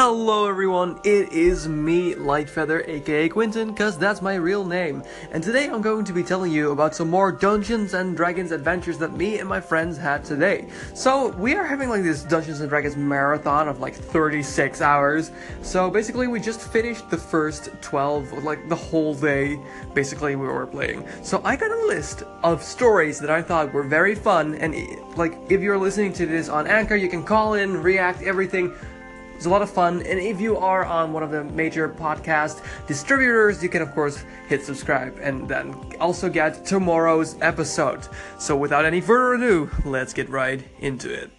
Hello everyone, it is me, Lightfeather, aka Quinton, cause that's my real name. And today I'm going to be telling you about some more Dungeons and Dragons adventures that me and my friends had today. So, we are having like this Dungeons and Dragons marathon of like 36 hours. So basically we just finished the first 12, like the whole day, basically we were playing. So I got a list of stories that I thought were very fun, and like if you're listening to this on Anchor, you can call in, react, everything it's a lot of fun, and if you are on one of the major podcast distributors, you can of course hit subscribe and then also get tomorrow's episode. So without any further ado, let's get right into it.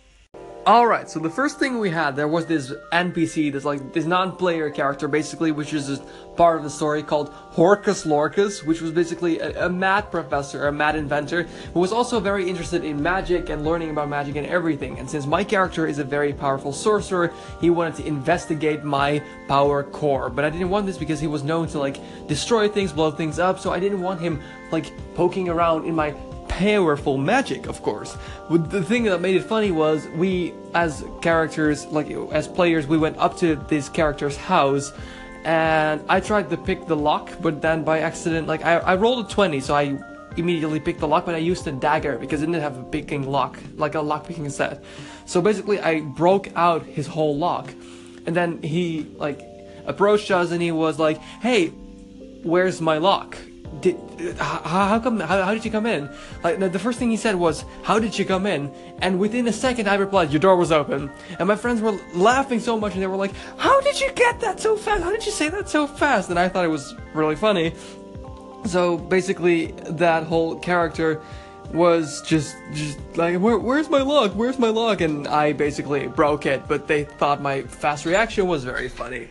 Alright, so the first thing we had, there was this NPC, this like this non-player character basically, which is just part of the story called Horcus Lorcus, which was basically a, a mad professor, a mad inventor, who was also very interested in magic and learning about magic and everything. And since my character is a very powerful sorcerer, he wanted to investigate my power core. But I didn't want this because he was known to like destroy things, blow things up, so I didn't want him like poking around in my powerful magic, of course. But the thing that made it funny was we, as characters, like as players, we went up to this character's house, and I tried to pick the lock, but then by accident, like I, I rolled a 20, so I immediately picked the lock, but I used a dagger because it didn't have a picking lock, like a lock picking set. So basically, I broke out his whole lock, and then he like approached us and he was like, "Hey, where's my lock?" Did how, how come how, how, did you come in? Like the first thing he said was how did you come in? And within a second i replied your door was open. And my friends were laughing so much and they were like how did you get that so fast? How did you say that so fast? And i thought it was really funny. So basically that whole character was just just like Where, where's my lock? Where's my lock? And i basically broke it but they thought my fast reaction was very funny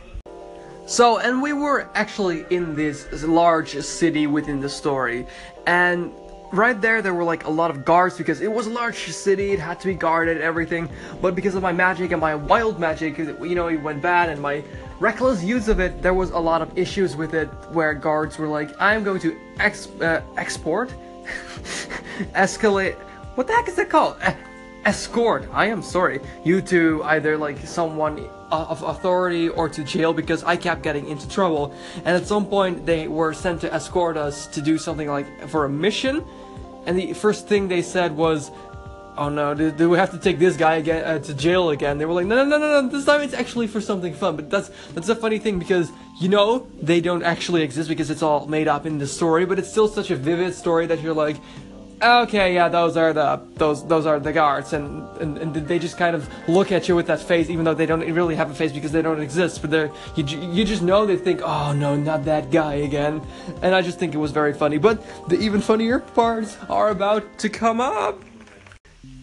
so, and we were actually in this large city within the story, and right there there were like a lot of guards because it was a large city, it had to be guarded, everything. But because of my magic and my wild magic, you know, it went bad, and my reckless use of it, there was a lot of issues with it where guards were like, I'm going to ex- uh, export, escalate. What the heck is that called? Escort, I am sorry, you to either like someone of authority or to jail because I kept getting into trouble. And at some point, they were sent to escort us to do something like for a mission. And the first thing they said was, "Oh no, do, do we have to take this guy again uh, to jail again?" They were like, "No, no, no, no, no. This time it's actually for something fun." But that's that's a funny thing because you know they don't actually exist because it's all made up in the story. But it's still such a vivid story that you're like, okay, yeah, those are the those those are the guards, and, and and they just kind of look at you with that face, even though they don't really have a face because they don't exist. But they're you you just know they think, oh no, not that guy again, and I just think it was very funny. But the even funnier parts are about to come up.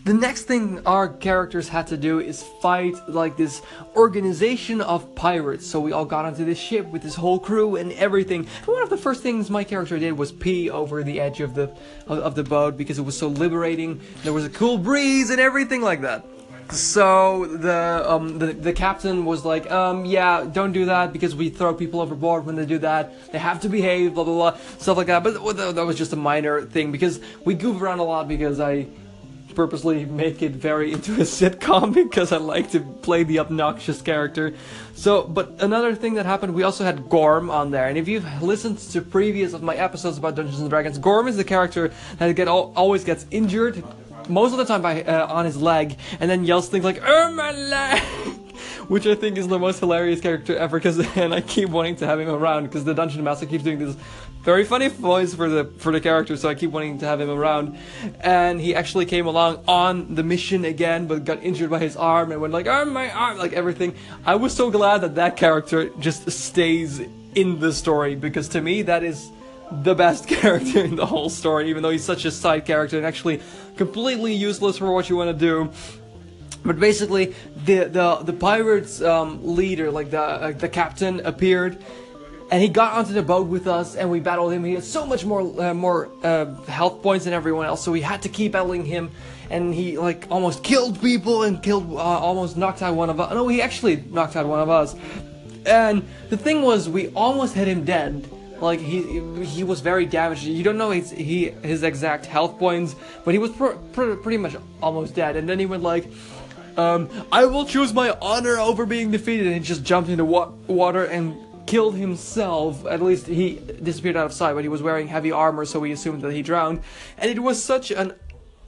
The next thing our characters had to do is fight like this organization of pirates. So we all got onto this ship with this whole crew and everything. And one of the first things my character did was pee over the edge of the of, the boat because it was so liberating. There was a cool breeze and everything like that. So the um the, the captain was like, um yeah, don't do that because we throw people overboard when they do that. They have to behave, blah blah blah, stuff like that. But that was just a minor thing because we goof around a lot because I purposely make it very into a sitcom because I like to play the obnoxious character. So, but another thing that happened, we also had Gorm on there, and if you've listened to previous of my episodes about Dungeons and Dragons, Gorm is the character that get always gets injured most of the time by uh, on his leg, and then yells things like "Oh my leg." Which I think is the most hilarious character ever. Because and I keep wanting to have him around because the dungeon master keeps doing this very funny voice for the for the character, so I keep wanting to have him around. And he actually came along on the mission again, but got injured by his arm and went like, "Oh my arm!" like everything. I was so glad that that character just stays in the story because to me that is the best character in the whole story, even though he's such a side character and actually completely useless for what you want to do. But basically, the the the pirates um, leader, like the uh, the captain, appeared, and he got onto the boat with us, and we battled him. He had so much more uh, more uh, health points than everyone else, so we had to keep battling him. And he like almost killed people and killed uh, almost knocked out one of us. No, he actually knocked out one of us. And the thing was, we almost hit him dead. Like he he was very damaged. You don't know his he his exact health points, but he was pr- pr- pretty much almost dead. And then he went like um, I will choose my honor over being defeated, and he just jumped into wa- water and killed himself. At least he disappeared out of sight, but he was wearing heavy armor, so we assumed that he drowned. And it was such an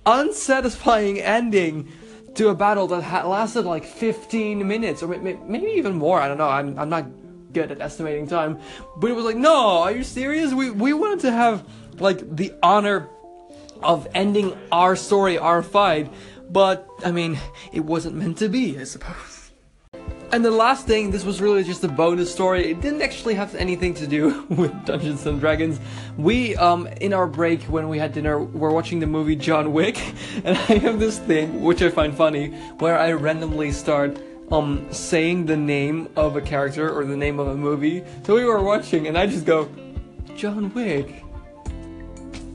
unsatisfying ending to a battle that had lasted like 15 minutes, or maybe even more. I don't know. I'm, I'm not good at estimating time, but it was like, no, are you serious? We we wanted to have like the honor of ending our story, our fight, but I mean, it wasn't meant to be, I suppose. And the last thing, this was really just a bonus story. It didn't actually have anything to do with Dungeons and Dragons. We, um, in our break when we had dinner, were watching the movie John Wick, and I have this thing which I find funny, where I randomly start um saying the name of a character or the name of a movie. So we were watching, and I just go, John Wick,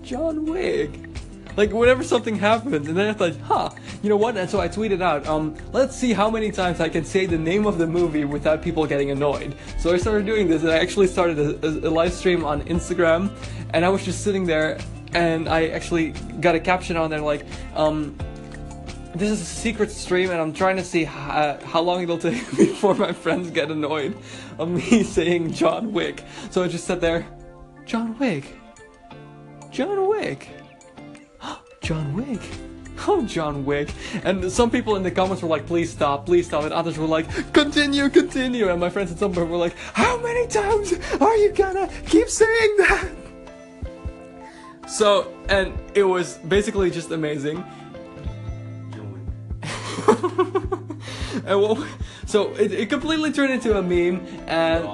John Wick like whenever something happens, and then I thought, huh, you know what? And so I tweeted out, um, let's see how many times I can say the name of the movie without people getting annoyed. So I started doing this, and I actually started a, a, live stream on Instagram, and I was just sitting there, and I actually got a caption on there like, um, this is a secret stream and I'm trying to see how, how, long it'll take before my friends get annoyed of me saying John Wick. So I just sat there, John Wick, John Wick. John Wick. Oh, John Wick. And some people in the comments were like, please stop, please stop. And others were like, continue, continue. And my friends at some point were like, how many times are you gonna keep saying that? So, and it was basically just amazing. and well, so it, it completely turned into a meme, and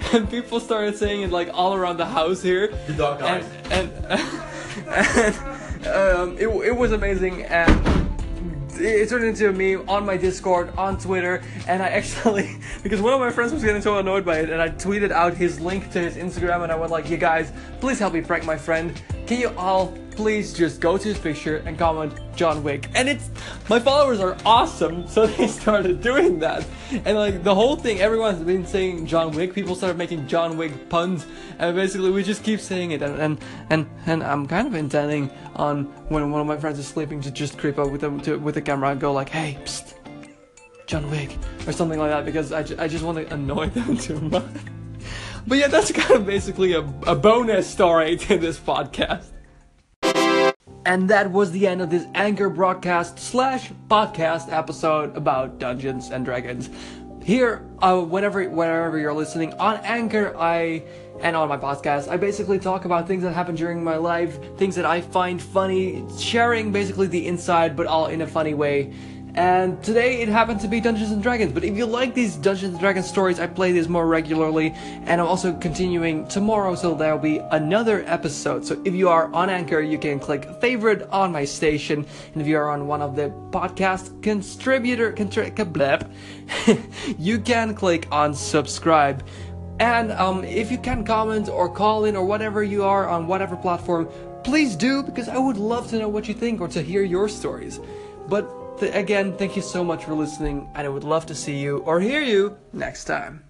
and people started saying it like all around the house here. The dog and, and and um, it, it was amazing and it turned into a meme on my Discord, on Twitter, and I actually, because one of my friends was getting so annoyed by it, and I tweeted out his link to his Instagram, and I went like, you guys, please help me prank my friend. Can you all please just go to his picture and comment John Wick? And it's, my followers are awesome, so they started doing that. And like the whole thing, everyone's been saying John Wick, people started making John Wick puns, and basically we just keep saying it, and, and, and, and I'm kind of intending on when one of my friends is sleeping to just creep up with them to, with the camera and go like, hey, psst, John Wick, or something like that, because I, I just want to annoy them too much. But yeah, that's kind of basically a, a bonus story to this podcast. And that was the end of this Anchor broadcast slash podcast episode about Dungeons and Dragons. Here, uh, whenever wherever you're listening on Anchor, I and on my podcast, I basically talk about things that happen during my life, things that I find funny, sharing basically the inside, but all in a funny way. And today it happened to be Dungeons and Dragons. But if you like these Dungeons and Dragons stories, I play these more regularly, and I'm also continuing tomorrow, so there'll be another episode. So if you are on Anchor, you can click favorite on my station, and if you are on one of the podcast contributor, contri- blep, you can click on subscribe. And um, if you can comment or call in or whatever you are on whatever platform, please do because I would love to know what you think or to hear your stories. But th- again, thank you so much for listening, and I would love to see you or hear you next time.